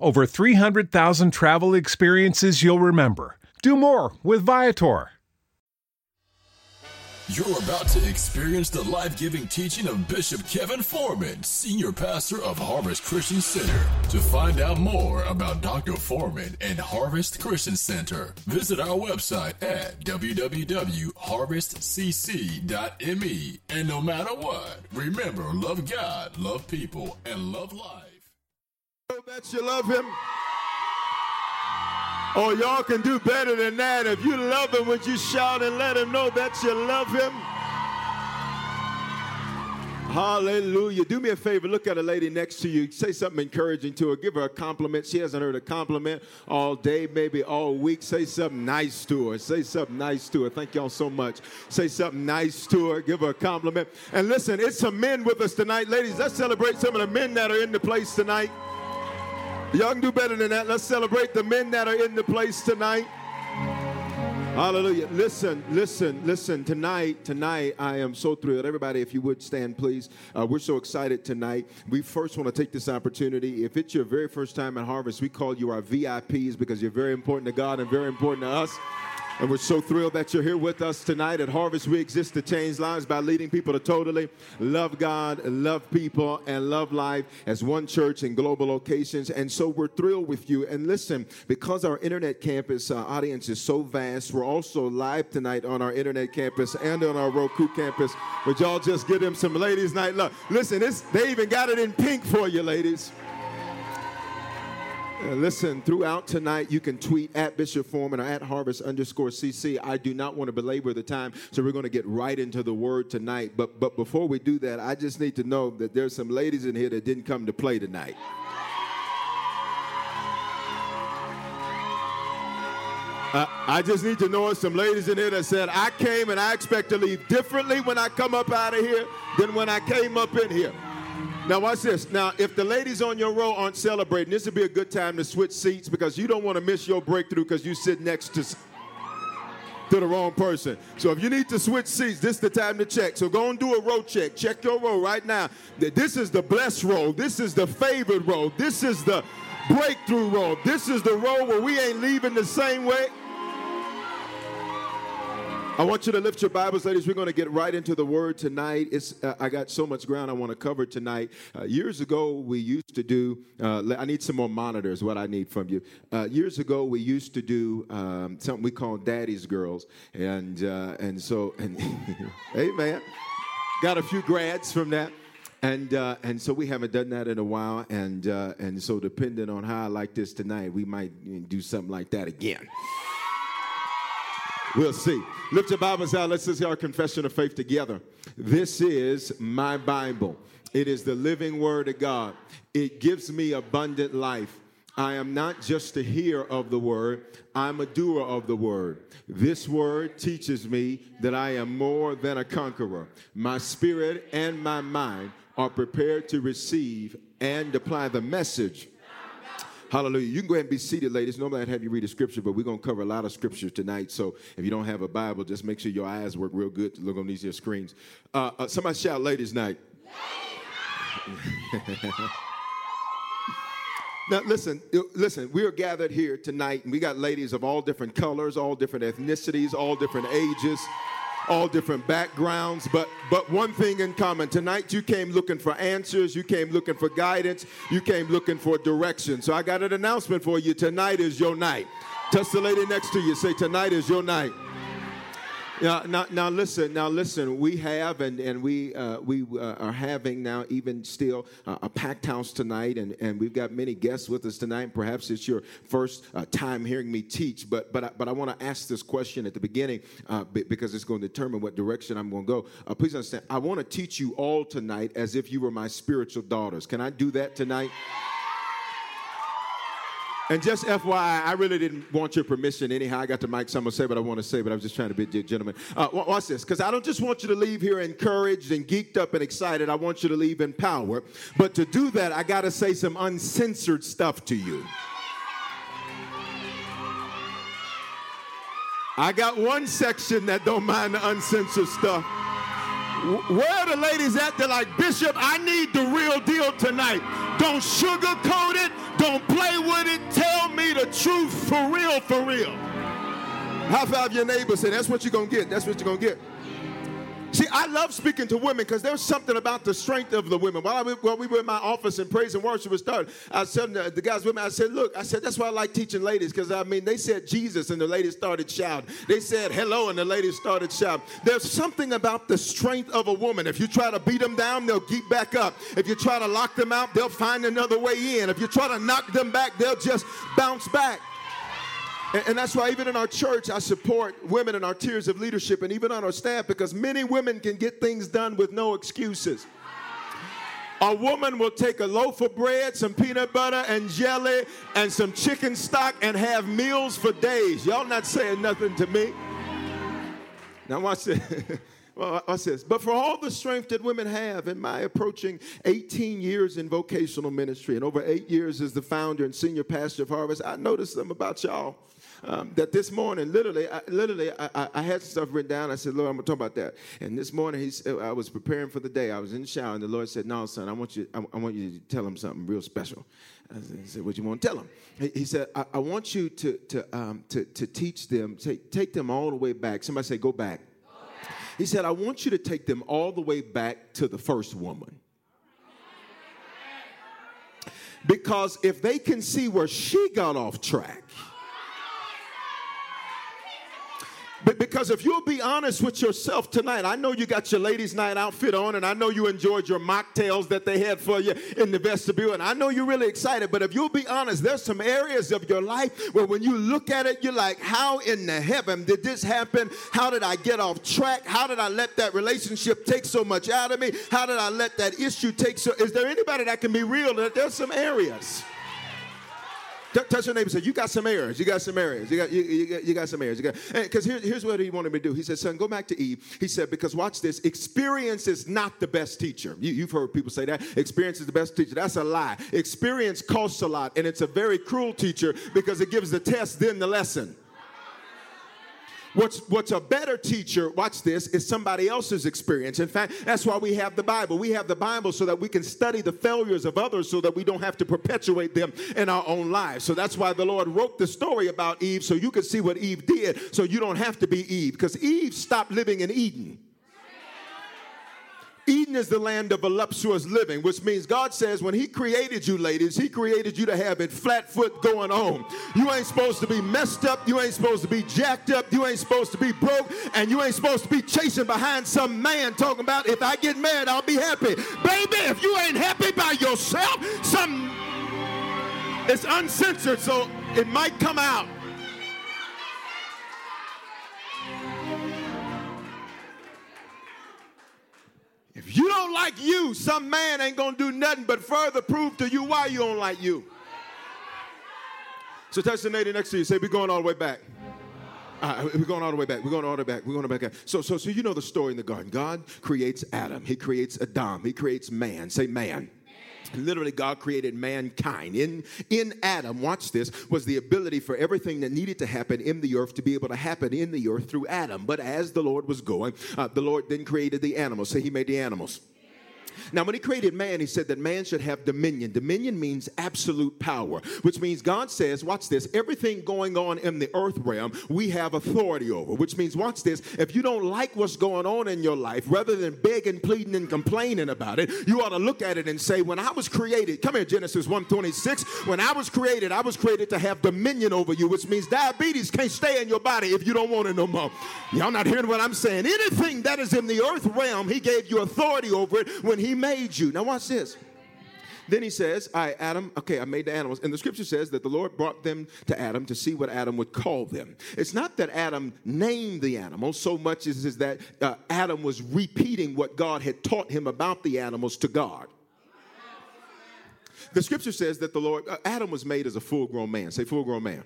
over 300,000 travel experiences you'll remember. Do more with Viator. You're about to experience the life giving teaching of Bishop Kevin Foreman, Senior Pastor of Harvest Christian Center. To find out more about Dr. Foreman and Harvest Christian Center, visit our website at www.harvestcc.me. And no matter what, remember love God, love people, and love life. That you love him. Oh, y'all can do better than that. If you love him, would you shout and let him know that you love him? Hallelujah. Do me a favor. Look at a lady next to you. Say something encouraging to her. Give her a compliment. She hasn't heard a compliment all day, maybe all week. Say something nice to her. Say something nice to her. Thank y'all so much. Say something nice to her. Give her a compliment. And listen, it's some men with us tonight. Ladies, let's celebrate some of the men that are in the place tonight. Y'all can do better than that. Let's celebrate the men that are in the place tonight. Hallelujah. Listen, listen, listen. Tonight, tonight, I am so thrilled. Everybody, if you would stand, please. Uh, we're so excited tonight. We first want to take this opportunity. If it's your very first time at Harvest, we call you our VIPs because you're very important to God and very important to us. And we're so thrilled that you're here with us tonight. At Harvest, we exist to change lives by leading people to totally love God, love people, and love life as one church in global locations. And so we're thrilled with you. And listen, because our internet campus uh, audience is so vast, we're also live tonight on our internet campus and on our Roku campus. Would y'all just give them some ladies' night love? Listen, they even got it in pink for you, ladies. Uh, listen, throughout tonight, you can tweet at Bishop Foreman or at Harvest underscore CC. I do not want to belabor the time, so we're going to get right into the word tonight. But, but before we do that, I just need to know that there's some ladies in here that didn't come to play tonight. Uh, I just need to know some ladies in here that said, I came and I expect to leave differently when I come up out of here than when I came up in here. Now, watch this. Now, if the ladies on your row aren't celebrating, this would be a good time to switch seats because you don't want to miss your breakthrough because you sit next to, to the wrong person. So if you need to switch seats, this is the time to check. So go and do a row check. Check your row right now. This is the blessed row. This is the favored row. This is the breakthrough row. This is the row where we ain't leaving the same way. I want you to lift your Bibles, ladies. We're going to get right into the Word tonight. It's uh, I got so much ground I want to cover tonight. Uh, years ago, we used to do. Uh, I need some more monitors. What I need from you. Uh, years ago, we used to do um, something we call Daddy's Girls, and uh, and so and man, got a few grads from that. And uh, and so we haven't done that in a while, and uh, and so depending on how I like this tonight, we might do something like that again. We'll see. Lift your Bibles out. Let's just hear our confession of faith together. This is my Bible. It is the living word of God. It gives me abundant life. I am not just a hearer of the word, I'm a doer of the word. This word teaches me that I am more than a conqueror. My spirit and my mind are prepared to receive and apply the message Hallelujah. You can go ahead and be seated, ladies. Normally I'd have you read a scripture, but we're going to cover a lot of scripture tonight. So if you don't have a Bible, just make sure your eyes work real good to look on these here screens. Uh, uh, somebody shout, Ladies' Night. now listen, uh, listen. We are gathered here tonight, and we got ladies of all different colors, all different ethnicities, all different ages all different backgrounds, but but one thing in common. Tonight you came looking for answers, you came looking for guidance, you came looking for direction. So I got an announcement for you. Tonight is your night. Touch the lady next to you. Say, tonight is your night. Now, now, now, listen. Now, listen. We have, and and we uh, we uh, are having now, even still, uh, a packed house tonight, and, and we've got many guests with us tonight. Perhaps it's your first uh, time hearing me teach, but but I, but I want to ask this question at the beginning uh, because it's going to determine what direction I'm going to go. Uh, please understand. I want to teach you all tonight as if you were my spiritual daughters. Can I do that tonight? And just FYI, I really didn't want your permission anyhow. I got the mic, so I'm going to say what I want to say, but I was just trying to be a gentleman. Uh, watch this, because I don't just want you to leave here encouraged and geeked up and excited. I want you to leave empowered. But to do that, I got to say some uncensored stuff to you. I got one section that don't mind the uncensored stuff. Where are the ladies at? They're like, Bishop, I need the real deal tonight. Don't sugarcoat it. Don't play with it. Tell me the truth for real, for real. High five your neighbor. Say, that's what you're going to get. That's what you're going to get. See, I love speaking to women because there's something about the strength of the women. While, I, while we were in my office and praise and worship was started, I said to the guys with me, I said, look, I said, that's why I like teaching ladies because, I mean, they said Jesus and the ladies started shouting. They said hello and the ladies started shouting. There's something about the strength of a woman. If you try to beat them down, they'll get back up. If you try to lock them out, they'll find another way in. If you try to knock them back, they'll just bounce back. And, that's why, even in our church, I support women in our tiers of leadership and even on our staff because many women can get things done with no excuses. A woman will take a loaf of bread, some peanut butter and jelly, and some chicken stock and have meals for days. Y'all not saying nothing to me. Now, watch this. well, watch this. But for all the strength that women have in my approaching 18 years in vocational ministry and over eight years as the founder and senior pastor of Harvest, I noticed them about y'all um, that this morning, literally, I, literally, I, I, had stuff written down. I said, Lord, I'm gonna talk about that. And this morning, he said, I was preparing for the day. I was in the shower, and the Lord said, No, son, I want you, I, I want you to tell him something real special. I said, What you want to tell them? He, said, I, I, want you to to, um, to to teach them, take take them all the way back. Somebody say, Go back. He said, I want you to take them all the way back to the first woman. Because if they can see where she got off track, But because if you'll be honest with yourself tonight, I know you got your ladies' night outfit on, and I know you enjoyed your mocktails that they had for you in the vestibule, and I know you're really excited. But if you'll be honest, there's some areas of your life where when you look at it, you're like, how in the heaven did this happen? How did I get off track? How did I let that relationship take so much out of me? How did I let that issue take so? Is there anybody that can be real that there's some areas? Touch your neighbor say, You got some errors. You got some errors. You got, you, you got, you got some errors. Because here, here's what he wanted me to do. He said, Son, go back to Eve. He said, Because watch this experience is not the best teacher. You, you've heard people say that. Experience is the best teacher. That's a lie. Experience costs a lot, and it's a very cruel teacher because it gives the test, then the lesson. What's, what's a better teacher, watch this, is somebody else's experience. In fact, that's why we have the Bible. We have the Bible so that we can study the failures of others so that we don't have to perpetuate them in our own lives. So that's why the Lord wrote the story about Eve so you could see what Eve did so you don't have to be Eve. Because Eve stopped living in Eden. Eden is the land of voluptuous living, which means God says when He created you, ladies, He created you to have it flat foot going on. You ain't supposed to be messed up. You ain't supposed to be jacked up. You ain't supposed to be broke. And you ain't supposed to be chasing behind some man talking about if I get married, I'll be happy. Baby, if you ain't happy by yourself, some it's uncensored, so it might come out. You don't like you, some man ain't gonna do nothing but further prove to you why you don't like you. So touch the lady next to you. Say, we're going all the way back. We're going all the way back. We're going all the way back. We're going back. So, so, so you know the story in the garden. God creates Adam. He creates Adam. He creates man. Say man. Literally, God created mankind. In, in Adam, watch this, was the ability for everything that needed to happen in the earth to be able to happen in the earth through Adam. But as the Lord was going, uh, the Lord then created the animals. So he made the animals. Now, when he created man, he said that man should have dominion. Dominion means absolute power, which means God says, watch this, everything going on in the earth realm, we have authority over, which means, watch this, if you don't like what's going on in your life, rather than begging, pleading, and complaining about it, you ought to look at it and say, when I was created, come here, Genesis 126, when I was created, I was created to have dominion over you, which means diabetes can't stay in your body if you don't want it no more. Y'all not hearing what I'm saying? Anything that is in the earth realm, he gave you authority over it when he made you. Now, watch this. Then he says, right, Adam, okay, I made the animals. And the scripture says that the Lord brought them to Adam to see what Adam would call them. It's not that Adam named the animals so much as is that uh, Adam was repeating what God had taught him about the animals to God. The scripture says that the Lord, uh, Adam was made as a full grown man. Say, full grown man.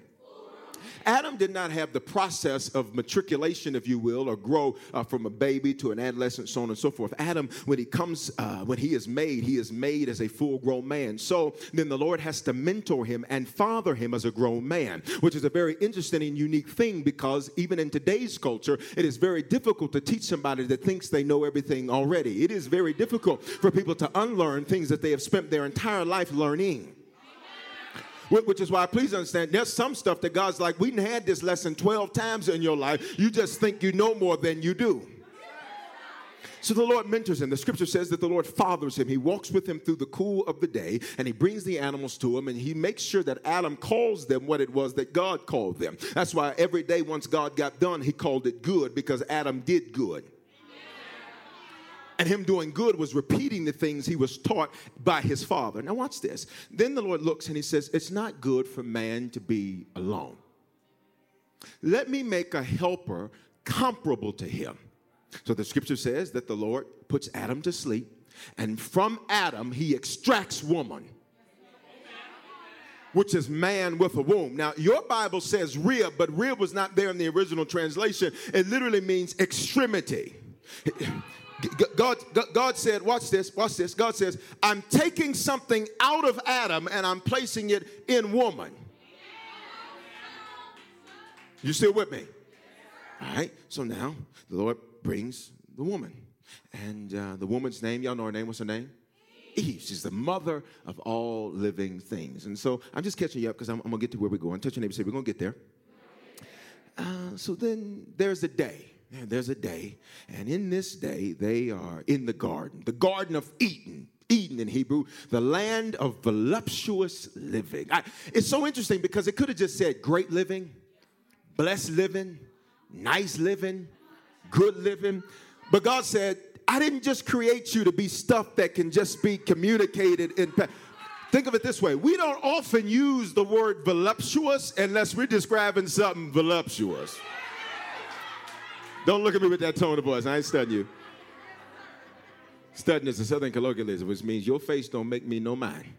Adam did not have the process of matriculation, if you will, or grow uh, from a baby to an adolescent, so on and so forth. Adam, when he comes, uh, when he is made, he is made as a full grown man. So then the Lord has to mentor him and father him as a grown man, which is a very interesting and unique thing because even in today's culture, it is very difficult to teach somebody that thinks they know everything already. It is very difficult for people to unlearn things that they have spent their entire life learning. Which is why, please understand, there's some stuff that God's like, we had this lesson 12 times in your life. You just think you know more than you do. So the Lord mentors him. The scripture says that the Lord fathers him. He walks with him through the cool of the day and he brings the animals to him and he makes sure that Adam calls them what it was that God called them. That's why every day once God got done, he called it good because Adam did good. And him doing good was repeating the things he was taught by his father. Now, watch this. Then the Lord looks and he says, It's not good for man to be alone. Let me make a helper comparable to him. So the scripture says that the Lord puts Adam to sleep, and from Adam he extracts woman which is man with a womb. Now, your Bible says rib, but rib was not there in the original translation. It literally means extremity. God, God said, watch this, watch this. God says, I'm taking something out of Adam and I'm placing it in woman. You still with me? All right. So now the Lord brings the woman. And uh, the woman's name, y'all know her name. What's her name? Eve. She's the mother of all living things. And so I'm just catching you up because I'm, I'm going to get to where we're going. Touch your neighbor say, We're going to get there. Uh, so then there's a day there's a day, and in this day, they are in the garden, the Garden of Eden. Eden in Hebrew, the land of voluptuous living. I, it's so interesting because it could have just said great living, blessed living, nice living, good living. But God said, I didn't just create you to be stuff that can just be communicated in. Think of it this way we don't often use the word voluptuous unless we're describing something voluptuous. Don't look at me with that tone of voice. I ain't studying you. Studying is a southern colloquialism, which means your face don't make me no mind.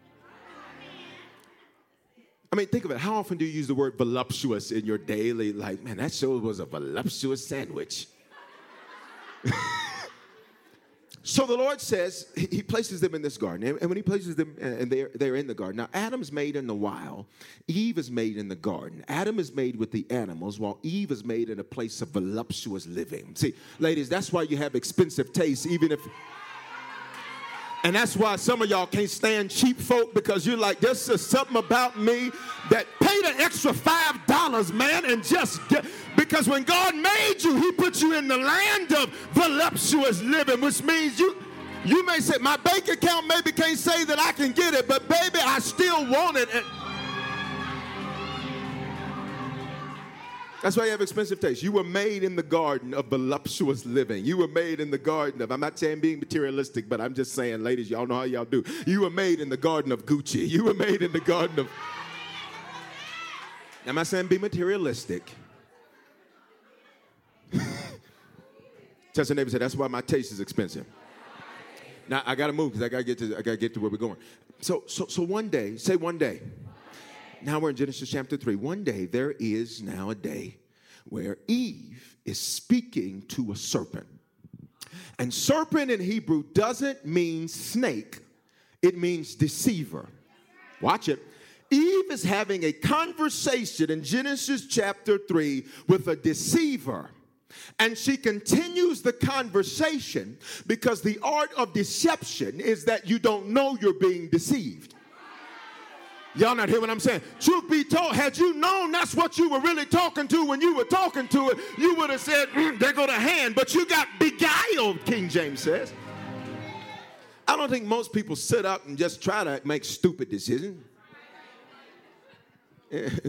I mean, think of it. How often do you use the word voluptuous in your daily life? Man, that show was a voluptuous sandwich. So the Lord says He places them in this garden, and when He places them, uh, and they're they're in the garden. Now Adam's made in the wild, Eve is made in the garden. Adam is made with the animals, while Eve is made in a place of voluptuous living. See, ladies, that's why you have expensive tastes, even if. And that's why some of y'all can't stand cheap folk because you're like, there's something about me that pay the extra five dollars, man, and just get. Because when God made you, He put you in the land of voluptuous living, which means you. You may say, my bank account maybe can't say that I can get it, but baby, I still want it. And That's why you have expensive taste. You were made in the garden of voluptuous living. You were made in the garden of, I'm not saying being materialistic, but I'm just saying, ladies, y'all know how y'all do. You were made in the garden of Gucci. You were made in the garden of. I'm not saying be materialistic. Tell your neighbor, say, that's why my taste is expensive. Now I gotta move because I gotta get to I gotta get to where we're going. So so so one day, say one day. Now we're in Genesis chapter 3. One day there is now a day where Eve is speaking to a serpent. And serpent in Hebrew doesn't mean snake, it means deceiver. Watch it. Eve is having a conversation in Genesis chapter 3 with a deceiver. And she continues the conversation because the art of deception is that you don't know you're being deceived. Y'all not hear what I'm saying? Truth be told, had you known that's what you were really talking to when you were talking to it, you would have said, mm, there go the hand, but you got beguiled, King James says. I don't think most people sit up and just try to make stupid decisions.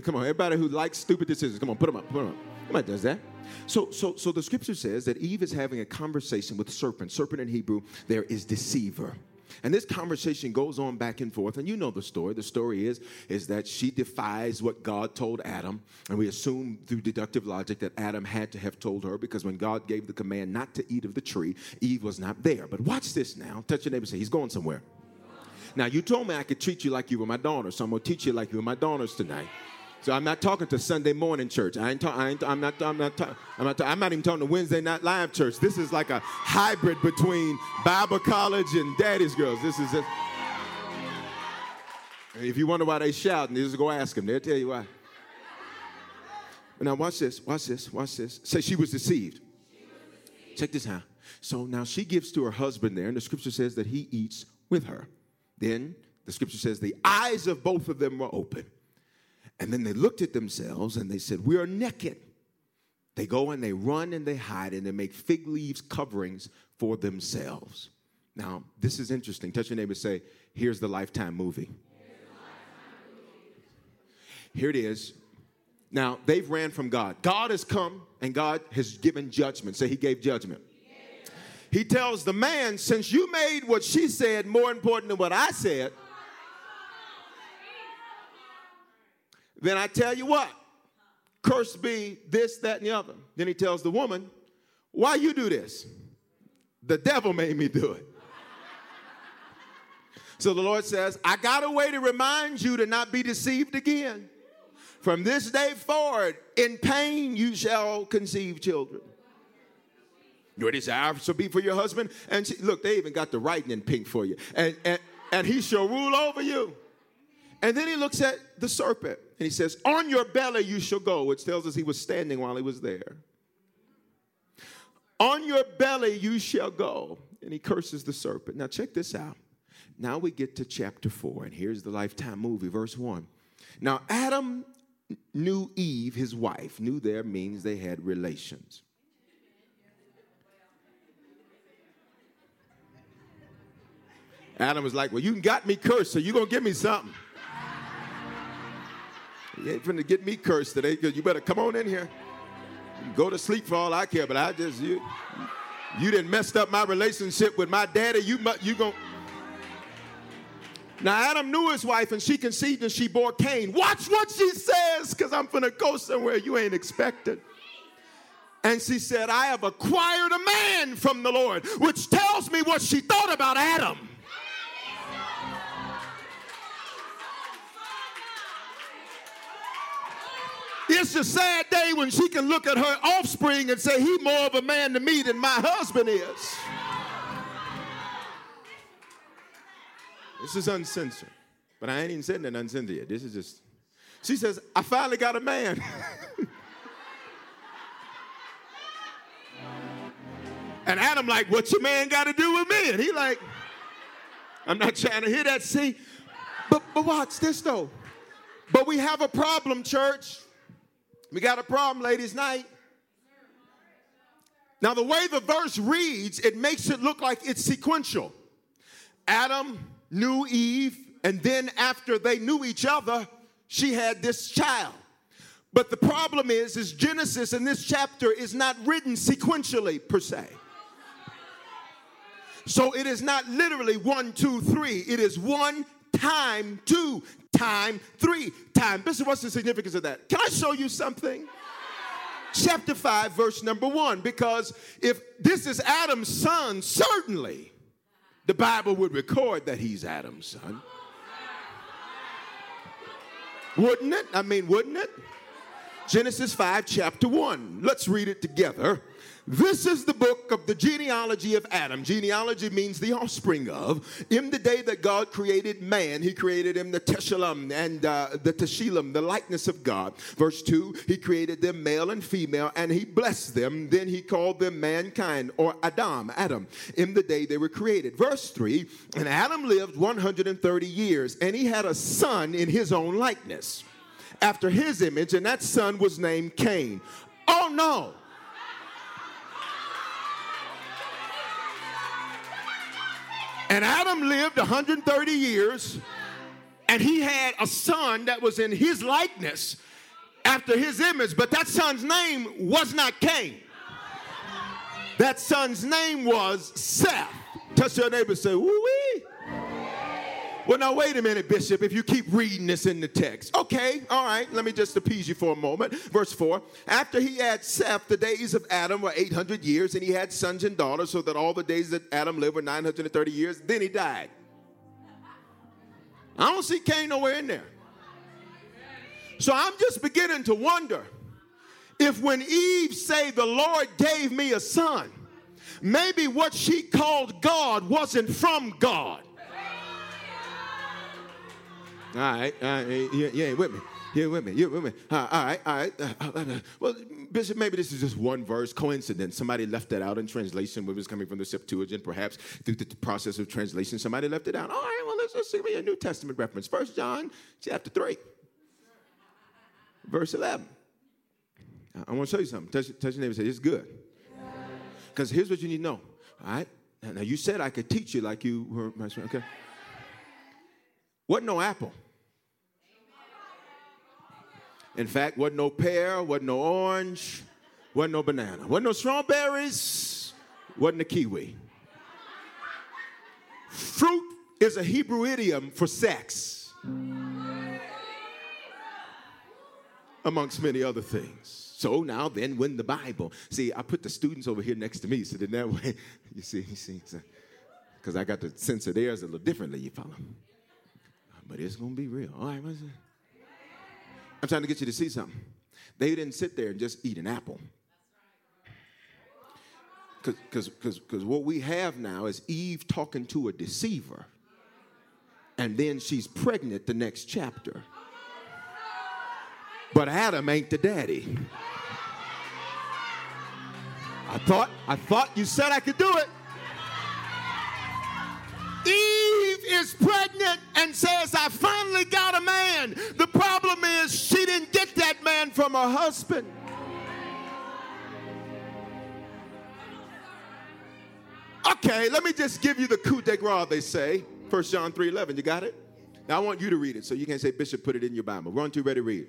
come on, everybody who likes stupid decisions, come on, put them up, put them up. Nobody does that. So, so, so the scripture says that Eve is having a conversation with serpent. Serpent in Hebrew, there is deceiver. And this conversation goes on back and forth, and you know the story. The story is, is that she defies what God told Adam, and we assume through deductive logic that Adam had to have told her because when God gave the command not to eat of the tree, Eve was not there. But watch this now. Touch your neighbor say, He's going somewhere. Now, you told me I could treat you like you were my daughter, so I'm going to teach you like you were my daughters tonight. So I'm not talking to Sunday morning church. I ain't, ta- I ain't I'm not. I'm not. Ta- I'm not. Ta- I'm not even talking to Wednesday night live church. This is like a hybrid between Bible college and Daddy's girls. This is. it. if you wonder why they shouting, just go ask them. They'll tell you why. Now watch this. Watch this. Watch this. Say she was deceived. Check this out. So now she gives to her husband there, and the scripture says that he eats with her. Then the scripture says the eyes of both of them were open. And then they looked at themselves and they said, We are naked. They go and they run and they hide and they make fig leaves coverings for themselves. Now, this is interesting. Touch your neighbor and say, Here's the lifetime movie. Here it is. Now, they've ran from God. God has come and God has given judgment. Say, He gave judgment. He tells the man, Since you made what she said more important than what I said, then I tell you what, cursed be this, that, and the other. Then he tells the woman, Why you do this? The devil made me do it. so the Lord says, I got a way to remind you to not be deceived again. From this day forward, in pain you shall conceive children. Your desire shall be for your husband. And she, look, they even got the writing in pink for you. And, and, and he shall rule over you. And then he looks at the serpent and he says, On your belly you shall go, which tells us he was standing while he was there. On your belly you shall go. And he curses the serpent. Now, check this out. Now we get to chapter 4, and here's the Lifetime movie, verse 1. Now, Adam knew Eve, his wife. Knew there means they had relations. Adam was like, Well, you got me cursed, so you're going to give me something. You ain't finna get me cursed today because you better come on in here. Go to sleep for all I care, but I just, you, you didn't messed up my relationship with my daddy. You, you going now Adam knew his wife and she conceived and she bore Cain. Watch what she says because I'm finna go somewhere you ain't expected. And she said, I have acquired a man from the Lord, which tells me what she thought about Adam. It's a sad day when she can look at her offspring and say, He more of a man to me than my husband is. This is uncensored. But I ain't even saying that uncensored yet. This is just. She says, I finally got a man. and Adam like, what your man got to do with me? And he like, I'm not trying to hear that. See, but but watch this though. But we have a problem, church. We got a problem, ladies' night. Now, the way the verse reads, it makes it look like it's sequential. Adam knew Eve, and then after they knew each other, she had this child. But the problem is, is Genesis in this chapter is not written sequentially per se. So it is not literally one, two, three. It is one time, two time, three time. Bishop, what's the significance of that? Can I show you something? Chapter 5, verse number 1. Because if this is Adam's son, certainly the Bible would record that he's Adam's son. Wouldn't it? I mean, wouldn't it? Genesis 5, chapter 1. Let's read it together. This is the book of the genealogy of Adam. Genealogy means the offspring of. In the day that God created man, he created him the Teshalum and uh, the Teshilim, the likeness of God. Verse 2, he created them male and female, and he blessed them. Then he called them mankind or Adam, Adam, in the day they were created. Verse 3, and Adam lived 130 years, and he had a son in his own likeness after his image, and that son was named Cain. Oh no! And Adam lived 130 years, and he had a son that was in his likeness after his image, but that son's name was not Cain. That son's name was Seth. Touch your neighbor say, woo. Well, now, wait a minute, Bishop, if you keep reading this in the text. Okay, all right, let me just appease you for a moment. Verse 4 After he had Seth, the days of Adam were 800 years, and he had sons and daughters, so that all the days that Adam lived were 930 years. Then he died. I don't see Cain nowhere in there. So I'm just beginning to wonder if when Eve said, the Lord gave me a son, maybe what she called God wasn't from God. All right, all right, you, you ain't with me. You ain't with me? You ain't with me? all right, all right. Uh, uh, uh, well, Bishop, maybe this is just one verse, coincidence. Somebody left that out in translation. It was coming from the Septuagint, perhaps through the process of translation. Somebody left it out. All right, well, let's just see a New Testament reference. First John chapter 3, verse 11. I want to show you something. Touch, touch your neighbor and say, it's good. Because here's what you need to know. All right? Now, you said I could teach you like you were my friend. Okay? Wasn't no apple. In fact, wasn't no pear, wasn't no orange, wasn't no banana, wasn't no strawberries, wasn't a kiwi. Fruit is a Hebrew idiom for sex, amongst many other things. So now, then, when the Bible, see, I put the students over here next to me, so then that way, you see, you see, because I got to censor theirs a little differently, you follow? But it's going to be real. All right? I'm trying to get you to see something. They didn't sit there and just eat an apple. Because what we have now is Eve talking to a deceiver, and then she's pregnant the next chapter. But Adam ain't the daddy. I thought, I thought you said I could do it. Is pregnant and says, I finally got a man. The problem is she didn't get that man from her husband. Okay, let me just give you the coup de grace, they say. 1 John 3 11. You got it? Now I want you to read it so you can say, Bishop, put it in your Bible. Run to ready, read.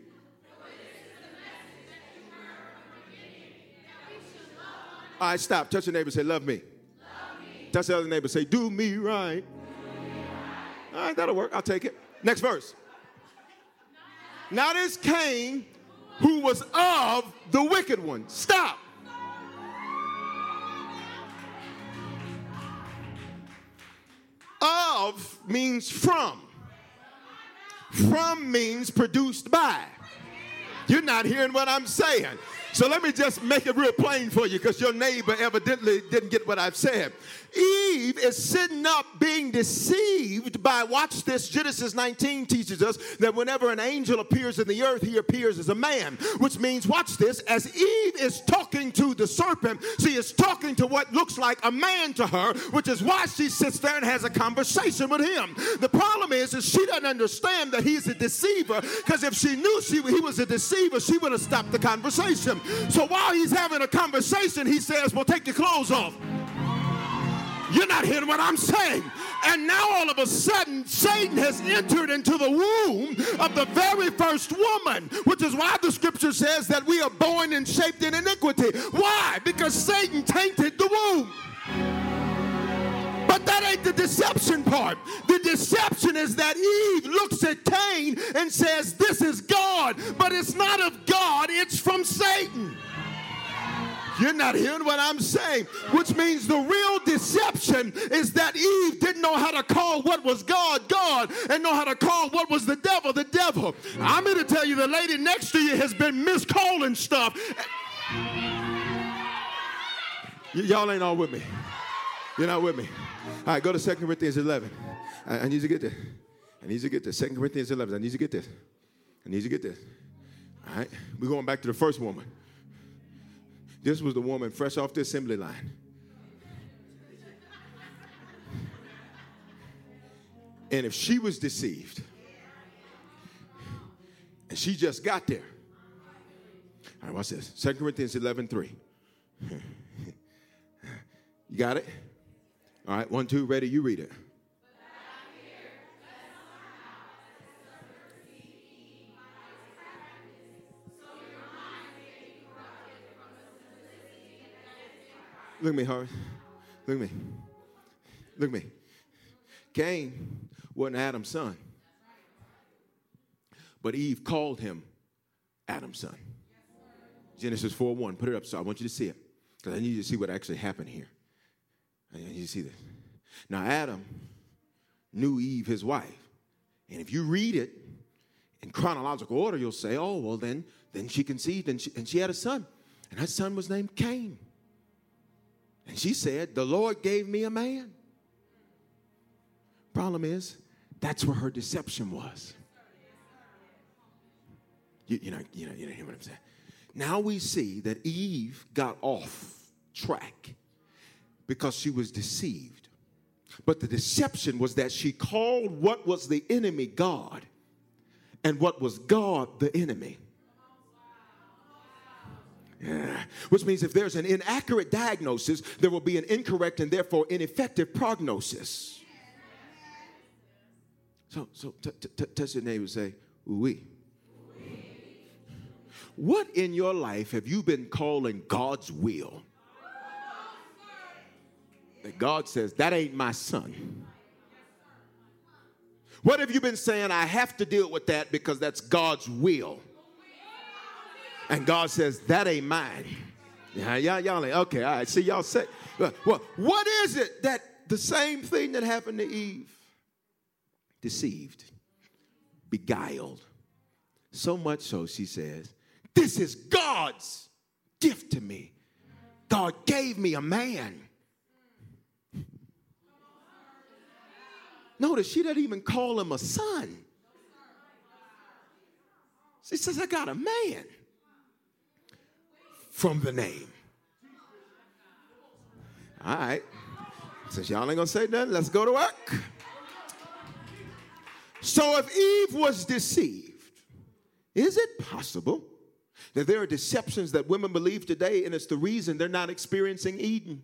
All right, stop. Touch your neighbor. Say, love me. Love me. Touch the other neighbor. Say, do me right. All right, that'll work. I'll take it. Next verse. Now this Cain, who was of the wicked one. Stop. Of means from. From means produced by. You're not hearing what I'm saying. So let me just make it real plain for you because your neighbor evidently didn't get what I've said. Eve is sitting up being deceived by, watch this, Genesis 19 teaches us that whenever an angel appears in the earth, he appears as a man, which means, watch this, as Eve is talking to the serpent, she is talking to what looks like a man to her, which is why she sits there and has a conversation with him. The problem is, is she doesn't understand that he's a deceiver because if she knew she, he was a deceiver, she would have stopped the conversation. So while he's having a conversation, he says, Well, take your clothes off. You're not hearing what I'm saying. And now all of a sudden, Satan has entered into the womb of the very first woman, which is why the scripture says that we are born and shaped in iniquity. Why? Because Satan tainted the womb. But that ain't the deception part. The deception is that Eve looks at Cain and says, This is God, but it's not of God, it's from Satan. You're not hearing what I'm saying, which means the real deception is that Eve didn't know how to call what was God, God, and know how to call what was the devil, the devil. I'm here to tell you the lady next to you has been miscalling stuff. Y- y'all ain't all with me. You're not with me. All right, go to 2 Corinthians 11. I, I need to get this. I need to get this. 2 Corinthians 11. I need to get this. I need to get this. All right, we're going back to the first woman. This was the woman fresh off the assembly line. And if she was deceived, and she just got there. All right, watch this. 2 Corinthians 11 3. You got it? All right, one, two, ready, you read it. Look at me, Harvey. Look at me. Look at me. Cain wasn't Adam's son, but Eve called him Adam's son. Genesis 4 1. Put it up so I want you to see it because I need you to see what actually happened here. You see this. Now, Adam knew Eve, his wife. And if you read it in chronological order, you'll say, oh, well, then, then she conceived and she, and she had a son. And that son was named Cain. And she said, The Lord gave me a man. Problem is, that's where her deception was. You, you know, you know, you know, what I'm saying? Now we see that Eve got off track because she was deceived. But the deception was that she called what was the enemy God and what was God the enemy. Yeah. Which means if there's an inaccurate diagnosis, there will be an incorrect and therefore ineffective prognosis. So, so t- t- t- touch your neighbor and say, "We." What in your life have you been calling God's will? That God says, that ain't my son. What have you been saying? I have to deal with that because that's God's will. And God says, that ain't mine. Yeah, y'all, y'all ain't, okay, all right. See, y'all say, well, what is it that the same thing that happened to Eve? Deceived, beguiled. So much so, she says, this is God's gift to me. God gave me a man. Notice she doesn't even call him a son. She says, I got a man from the name. All right. Since y'all ain't gonna say nothing, let's go to work. So if Eve was deceived, is it possible that there are deceptions that women believe today and it's the reason they're not experiencing Eden?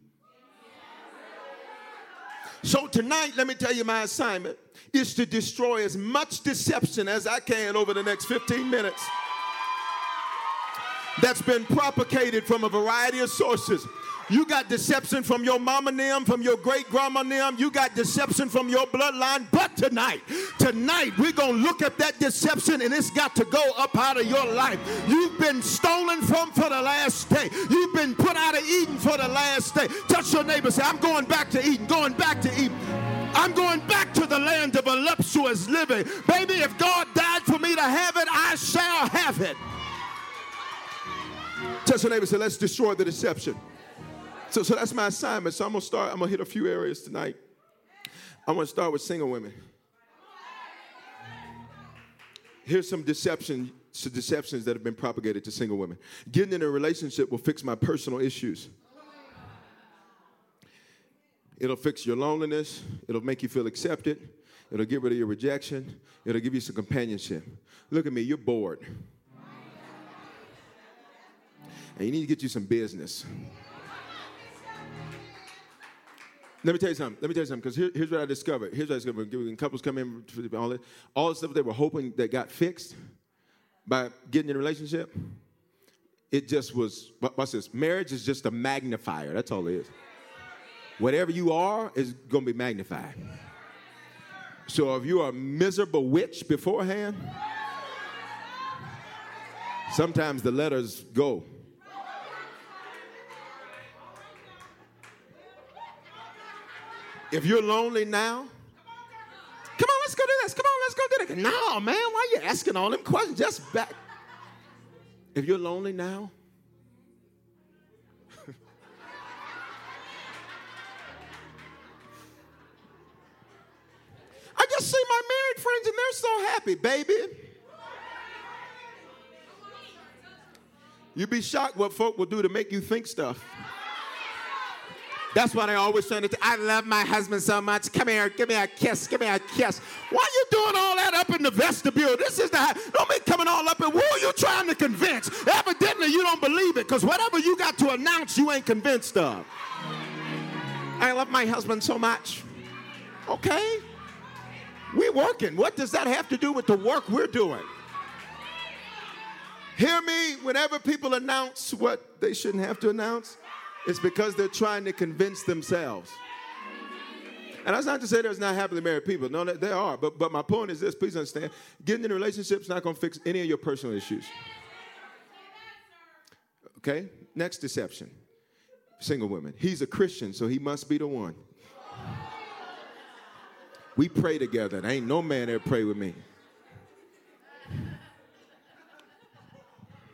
So tonight, let me tell you my assignment is to destroy as much deception as I can over the next 15 minutes that's been propagated from a variety of sources. You got deception from your mama them, from your great grandma them. You got deception from your bloodline. But tonight, tonight, we're going to look at that deception and it's got to go up out of your life. You've been stolen from for the last day. You've been put out of Eden for the last day. Touch your neighbor. Say, I'm going back to Eden. Going back to Eden. I'm going back to the land of voluptuous living. Baby, if God died for me to have it, I shall have it. Touch your neighbor. Say, let's destroy the deception. So, so that's my assignment. So I'm gonna start. I'm gonna hit a few areas tonight. I'm gonna start with single women. Here's some deception, some deceptions that have been propagated to single women. Getting in a relationship will fix my personal issues. It'll fix your loneliness. It'll make you feel accepted. It'll get rid of your rejection. It'll give you some companionship. Look at me, you're bored. And you need to get you some business. Let me tell you something. Let me tell you something. Because here, here's what I discovered. Here's what I discovered. When couples come in, all this, all the stuff they were hoping that got fixed by getting in a relationship, it just was. Watch this. Marriage is just a magnifier. That's all it is. Whatever you are is going to be magnified. So if you're a miserable witch beforehand, sometimes the letters go. If you're lonely now, come on, let's go do this. Come on, let's go do this. No, man, why you asking all them questions? Just back. If you're lonely now, I just see my married friends and they're so happy, baby. You'd be shocked what folk will do to make you think stuff. That's why they always trying to. I love my husband so much. Come here, give me a kiss, give me a kiss. Why are you doing all that up in the vestibule? This is the. Don't be coming all up and who are you trying to convince? Evidently, you don't believe it because whatever you got to announce, you ain't convinced of. I love my husband so much. Okay, we working. What does that have to do with the work we're doing? Hear me. Whenever people announce what they shouldn't have to announce. It's because they're trying to convince themselves. And that's not to say there's not happily married people. No, there are. But, but my point is this please understand getting in a relationship is not going to fix any of your personal issues. Okay? Next deception single women. He's a Christian, so he must be the one. We pray together, and ain't no man there pray with me.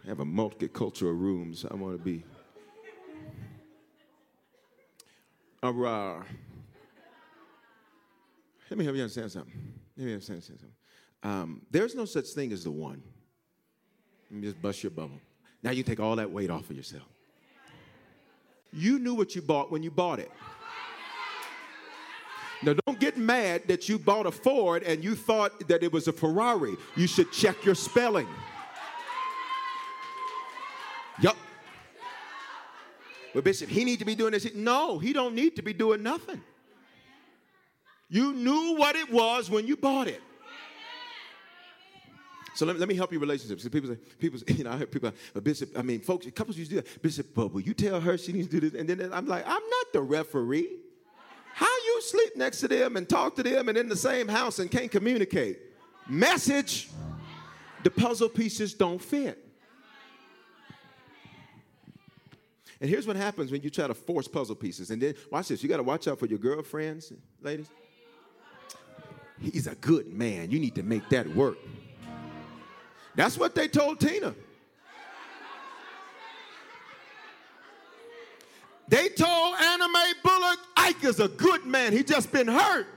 I have a multicultural rooms. I want to be Let me help you understand something. Let me understand something. Um, there's no such thing as the one. Let me just bust your bubble. Now you take all that weight off of yourself. You knew what you bought when you bought it. Now, don't get mad that you bought a Ford and you thought that it was a Ferrari. You should check your spelling. Well, Bishop, he need to be doing this. No, he don't need to be doing nothing. You knew what it was when you bought it. So let me, let me help you relationships. People say, people say, you know, I heard people, but Bishop, I mean, folks, couples used to do that. Bishop, but will you tell her she needs to do this? And then I'm like, I'm not the referee. How you sleep next to them and talk to them and in the same house and can't communicate? Message, the puzzle pieces don't fit. And here's what happens when you try to force puzzle pieces. And then, watch this, you got to watch out for your girlfriends, ladies. He's a good man. You need to make that work. That's what they told Tina. They told Anna Mae Bullock, Ike is a good man. He just been hurt.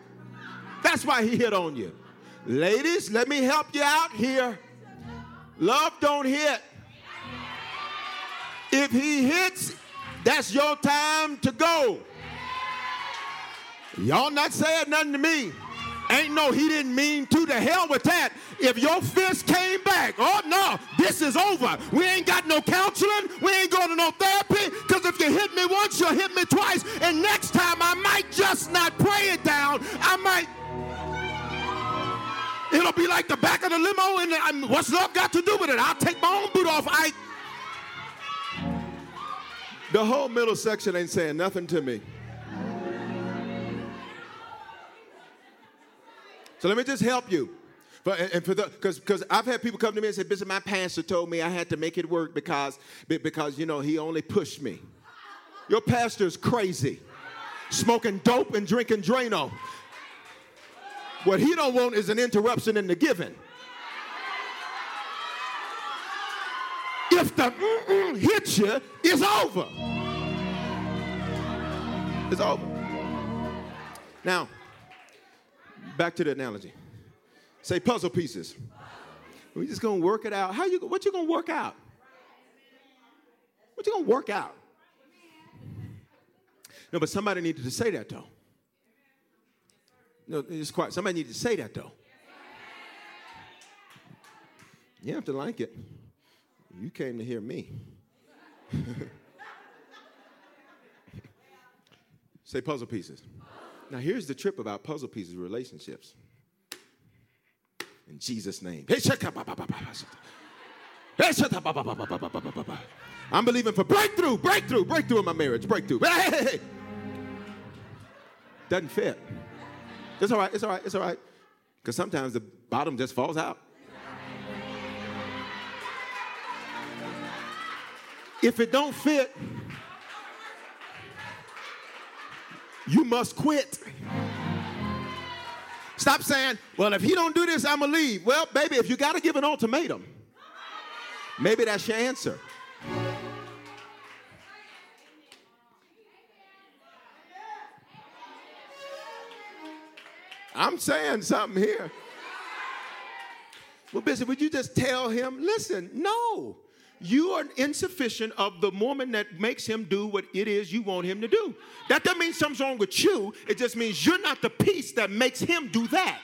That's why he hit on you. Ladies, let me help you out here. Love don't hit. If he hits, that's your time to go. Y'all not saying nothing to me. Ain't no, he didn't mean to. The hell with that. If your fist came back, oh no, this is over. We ain't got no counseling. We ain't going to no therapy. Because if you hit me once, you'll hit me twice. And next time, I might just not pray it down. I might. It'll be like the back of the limo, and um, what's love got to do with it? I'll take my own boot off. I the whole middle section ain't saying nothing to me. So let me just help you. But, and for the because I've had people come to me and say, Bishop, my pastor told me I had to make it work because because you know he only pushed me. Your pastor's crazy, smoking dope and drinking Drano. What he don't want is an interruption in the giving. If the hits you, it's over. It's over. Now, back to the analogy. Say puzzle pieces. We're just gonna work it out. How you? What you gonna work out? What you gonna work out? No, but somebody needed to say that though. No, it's quiet. Somebody needed to say that though. You have to like it. You came to hear me. Say puzzle pieces. Now, here's the trip about puzzle pieces relationships. In Jesus' name. I'm believing for breakthrough, breakthrough, breakthrough in my marriage, breakthrough. Doesn't fit. It's all right, it's all right, it's all right. Because sometimes the bottom just falls out. If it don't fit, you must quit. Stop saying, well, if he don't do this, I'm gonna leave. Well, baby, if you gotta give an ultimatum, maybe that's your answer. I'm saying something here. Well, Bishop, would you just tell him, listen, no, you are insufficient of the woman that makes him do what it is you want him to do. That doesn't mean something's wrong with you. It just means you're not the piece that makes him do that.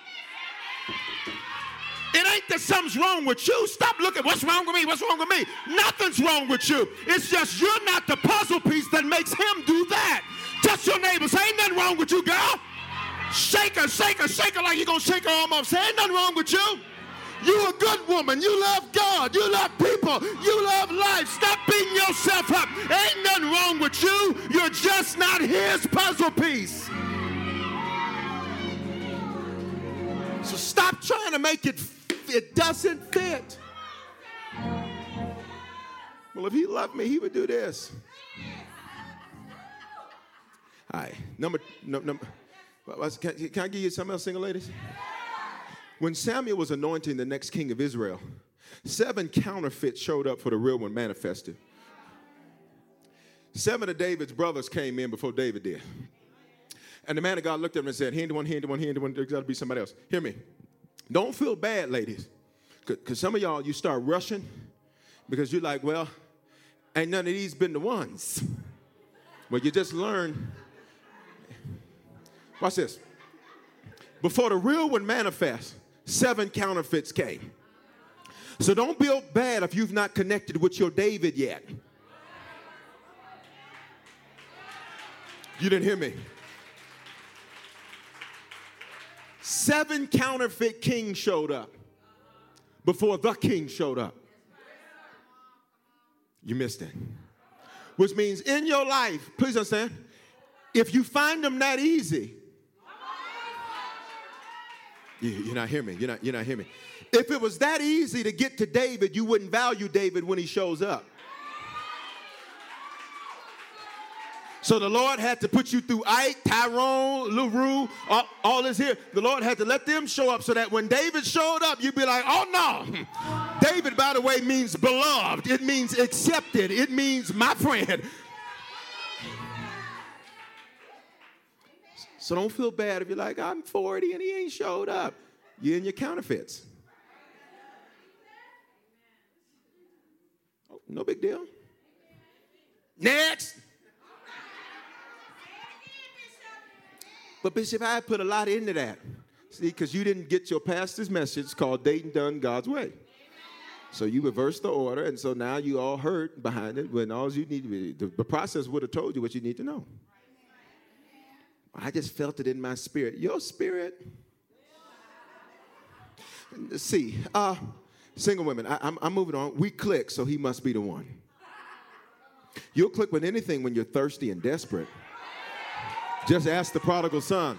It ain't that something's wrong with you. Stop looking. What's wrong with me? What's wrong with me? Nothing's wrong with you. It's just you're not the puzzle piece that makes him do that. Touch your neighbor. Say, ain't nothing wrong with you, girl. Shake her, shake her, shake her like you're going to shake her arm off. Say, ain't nothing wrong with you. You a good woman. You love God. You love people. You love life. Stop beating yourself up. Ain't nothing wrong with you. You're just not his puzzle piece. So stop trying to make it it doesn't fit. Well, if he loved me, he would do this. All right, number, number, can, can I give you something else, single ladies? When Samuel was anointing the next king of Israel, seven counterfeits showed up for the real one manifested. Seven of David's brothers came in before David did. And the man of God looked at him and said, Hand one, hand one, hand one, there's got to be somebody else. Hear me. Don't feel bad, ladies. Because some of y'all, you start rushing because you're like, well, ain't none of these been the ones. Well, you just learn. Watch this. Before the real one manifests, seven counterfeits came. So don't feel bad if you've not connected with your David yet. You didn't hear me. Seven counterfeit kings showed up before the king showed up. You missed it. Which means in your life, please understand, if you find them that easy, you're not hearing me. You're not, you're not hearing me. If it was that easy to get to David, you wouldn't value David when he shows up. So the Lord had to put you through Ike, Tyrone, LaRue, all, all this here. The Lord had to let them show up so that when David showed up, you'd be like, oh no. David, by the way, means beloved. It means accepted. It means my friend. So don't feel bad if you're like, I'm 40 and he ain't showed up. You're in your counterfeits. Oh, no big deal. Next. But Bishop, I put a lot into that. See, because you didn't get your pastor's message called Dating Done God's Way. So you reversed the order, and so now you all hurt behind it when all you need to be, the, the process would have told you what you need to know. I just felt it in my spirit. Your spirit. See, uh, single women, I, I'm moving on. We click, so he must be the one. You'll click with anything when you're thirsty and desperate. Just ask the prodigal son.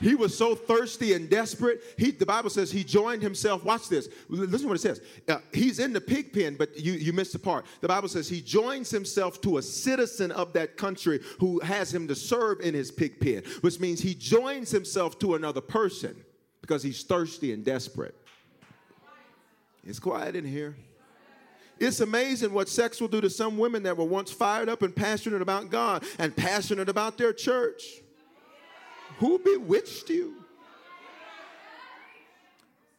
He was so thirsty and desperate. He, the Bible says he joined himself. Watch this. Listen to what it says. Uh, he's in the pig pen, but you, you missed the part. The Bible says he joins himself to a citizen of that country who has him to serve in his pig pen, which means he joins himself to another person because he's thirsty and desperate. It's quiet in here. It's amazing what sex will do to some women that were once fired up and passionate about God and passionate about their church. Who bewitched you?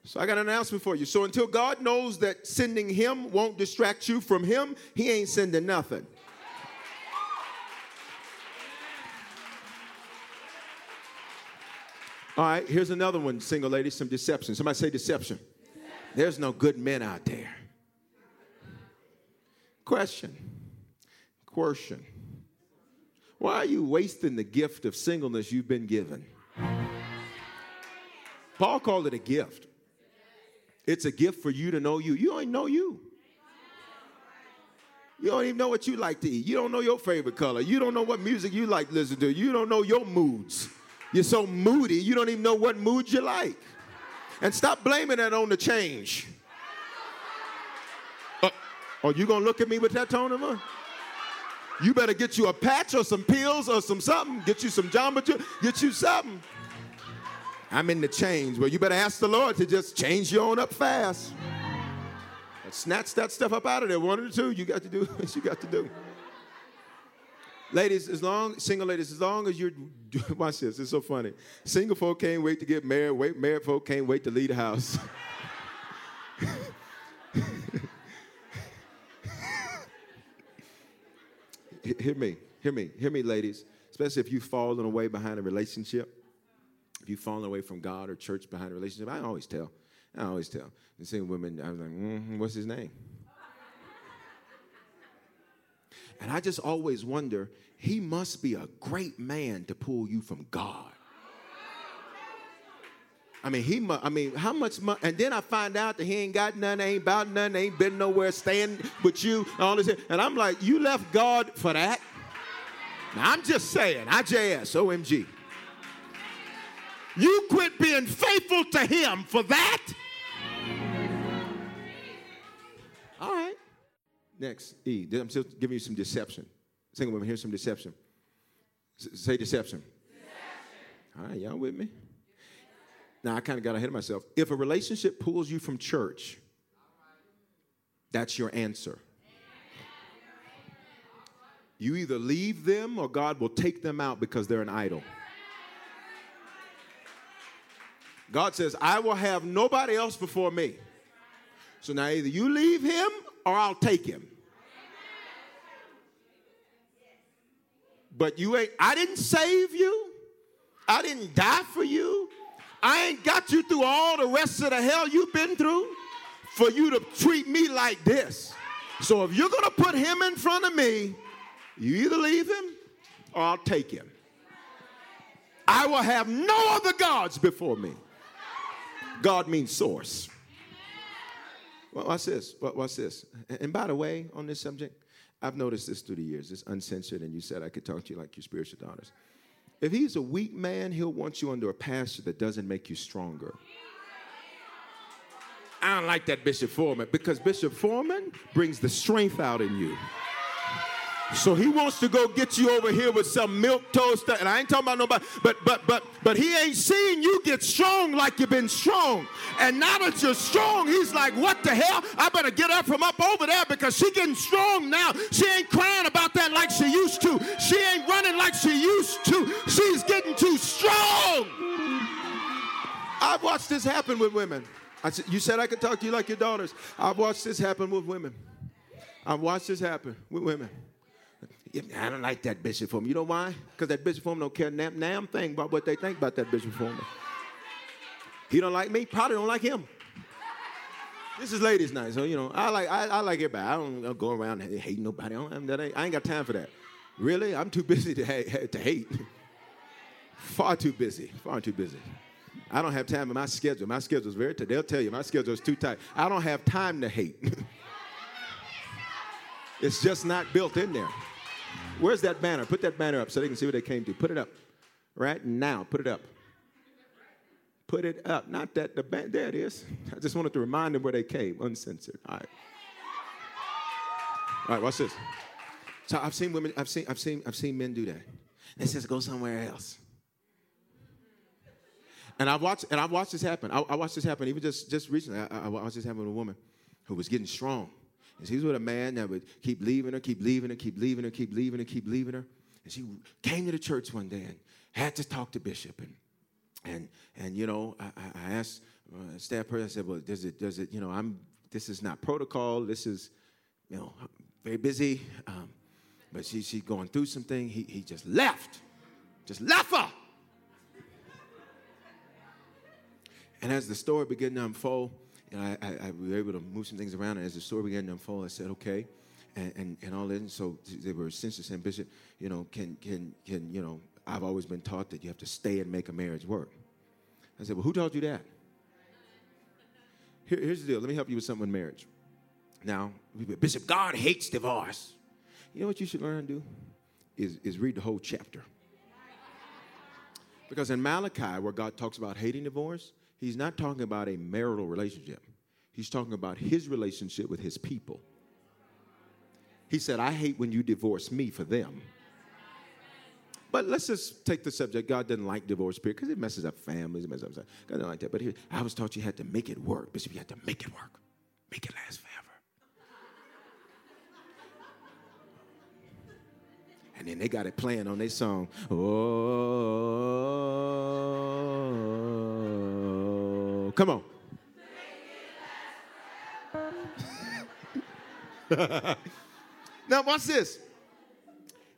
So I got an announcement for you. So until God knows that sending him won't distract you from him, he ain't sending nothing. All right, here's another one, single lady, some deception. Somebody say deception. There's no good men out there. Question, question. Why are you wasting the gift of singleness you've been given? Paul called it a gift. It's a gift for you to know you. You don't know you. You don't even know what you like to eat. You don't know your favorite color. You don't know what music you like to listen to. You don't know your moods. You're so moody, you don't even know what mood you like. And stop blaming that on the change. Uh, are you gonna look at me with that tone of voice? You better get you a patch or some pills or some something. Get you some geometry. Get you something. I'm in the change. Well, you better ask the Lord to just change you on up fast. But snatch that stuff up out of there. One or two, you got to do what you got to do. Ladies, as long single ladies, as long as you're watch this, it's so funny. Single folk can't wait to get married. Wait, married folk can't wait to leave the house. hear me, hear me, hear me, ladies. Especially if you've fallen away behind a relationship, if you've fallen away from God or church behind a relationship. I always tell. I always tell. The single women, I was like, mm, what's his name? And I just always wonder, he must be a great man to pull you from God. I mean, he. Mu- I mean, how much money? And then I find out that he ain't got none, ain't about none, ain't been nowhere, staying with you, and all this. And I'm like, you left God for that? Now I'm just saying, IJS, OMG. You quit being faithful to Him for that? All right. Next, E. I'm still giving you some deception. Single women, here's some deception. S- say deception. deception. All right, y'all with me? Now, I kind of got ahead of myself. If a relationship pulls you from church, that's your answer. You either leave them or God will take them out because they're an idol. God says, I will have nobody else before me. So now either you leave him or I'll take him. But you ain't, I didn't save you. I didn't die for you. I ain't got you through all the rest of the hell you've been through for you to treat me like this. So if you're going to put him in front of me, you either leave him or I'll take him. I will have no other gods before me. God means source. Watch this. Watch this. And by the way, on this subject, I've noticed this through the years. It's uncensored, and you said I could talk to you like your spiritual daughters. If he's a weak man, he'll want you under a pastor that doesn't make you stronger. I don't like that Bishop Foreman because Bishop Foreman brings the strength out in you. So he wants to go get you over here with some milk toast, and I ain't talking about nobody, but but but but he ain't seen you get strong like you've been strong. And now that you're strong, he's like, what the hell? I better get up from up over there because she getting strong now. She ain't crying about that like she used to. She ain't running like she used to. She's getting too strong. I've watched this happen with women. I said, you said I could talk to you like your daughters. I've watched this happen with women. I've watched this happen with women. I don't like that Bishop Foreman. You know why? Because that Bishop Foreman don't care damn, damn thing about what they think about that Bishop Foreman. He don't like me, probably don't like him. This is ladies' night, so you know I like I, I like everybody. I don't, I don't go around hating nobody. I, don't, ain't, I ain't got time for that. Really, I'm too busy to, ha- to hate. Far too busy. Far too busy. I don't have time in my schedule. My schedule is very tight. They'll tell you my schedule is too tight. I don't have time to hate. it's just not built in there. Where's that banner? Put that banner up so they can see what they came to. Put it up. Right now. Put it up. Put it up. Not that the banner. There it is. I just wanted to remind them where they came. Uncensored. All right. All right, watch this. So I've seen women, I've seen, I've seen, I've seen men do that. They says go somewhere else. And I've watched, and I've watched this happen. I, I watched this happen even just, just recently. I, I watched this happen with a woman who was getting strong. And she's with a man that would keep leaving her, keep leaving her, keep leaving her, keep leaving her, keep leaving her. And she came to the church one day and had to talk to Bishop. And and and you know, I, I asked uh, staff person, I said, well, does it does it, you know, I'm this is not protocol. This is, you know, very busy. Um, but she she's going through something. He he just left. Just left her. And as the story began to unfold, and I, I, I, were able to move some things around. And as the story began to unfold, I said, okay, and, and, and all that. And so they were essentially saying, Bishop, you know, can, can, can, you know, I've always been taught that you have to stay and make a marriage work. I said, well, who taught you that? Here, here's the deal. Let me help you with something with marriage. Now, Bishop, God hates divorce. You know what you should learn to do? Is, is read the whole chapter. Because in Malachi, where God talks about hating divorce, he's not talking about a marital relationship. He's talking about his relationship with his people. He said, I hate when you divorce me for them. But let's just take the subject. God doesn't like divorce, period, because it messes up families. It messes up. God doesn't like that. But here, I was taught you had to make it work. Bishop, you had to make it work, make it last forever. And And then they got it playing on their song. Oh, come on. now watch this.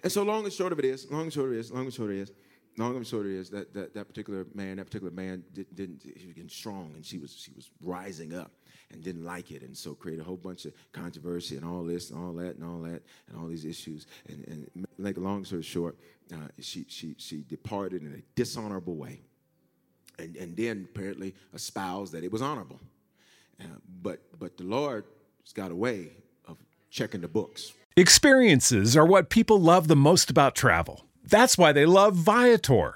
And so long and short of it is, long and short of it is, long and short of it is, long and short of it is that that, that particular man, that particular man did, didn't he was getting strong and she was she was rising up and didn't like it and so created a whole bunch of controversy and all this and all that and all that and all these issues and, and a long story short, uh, she she she departed in a dishonorable way. And, and then apparently espoused that it was honorable. Uh, but but the Lord's got a way of checking the books. Experiences are what people love the most about travel. That's why they love Viator.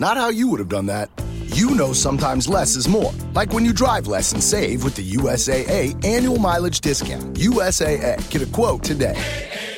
not how you would have done that. You know sometimes less is more. Like when you drive less and save with the USAA annual mileage discount. USAA, get a quote today.